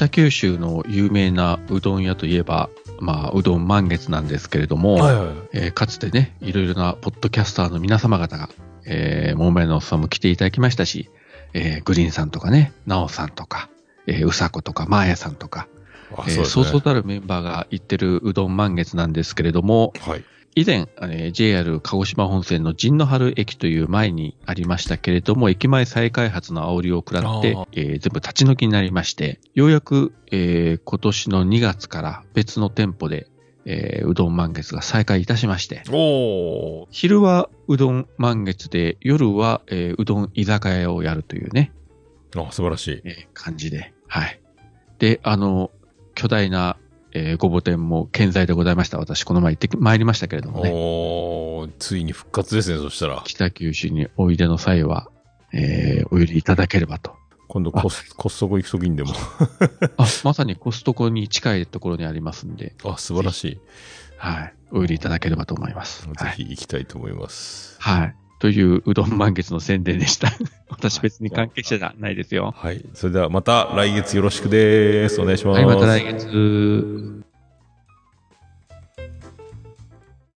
北九州の有名なうどん屋といえば、まあ、うどん満月なんですけれども、はいはい。えーかつてね、いろいろなポッドキャスターの皆様方が、えー、桃屋のおっさんも来ていただきましたし、えー、グリーンさんとかね、ナオさんとか、えー、うさことか、マーヤさんとか、あ、えーそうですね。そうそうたるメンバーが行ってるうどん満月なんですけれども、はい。以前、えー JR 鹿児島本線の陣の春駅という前にありましたけれども、駅前再開発の煽りを食らってえー全部立ち退きになりまして、ようやく、えー今年の2月から別の店舗で、えーうどん満月が再開いたしまして。昼はうどん満月で、夜は、えーうどん居酒屋をやるというね、あ、素晴らしい。えー感じで、はい。で、あの、巨大な、えーごぼ天も健在でございました。私、この前行ってき参りましたけれどもね。おー、ついに復活ですね、そしたら。北九州においでの際は、えーお寄りいただければと。今度コス、コストコ行くときにでも。あ、まさにコストコに近いところにありますんで、あ、素晴らしい。はい。お寄りいただければと思います。ぜはい。ひ行きたいと思います。はい。といううどん満月の宣伝でした。私別に関係者じゃないですよ。はい。それではまた来月よろしくです。お願いします。はい、また来月。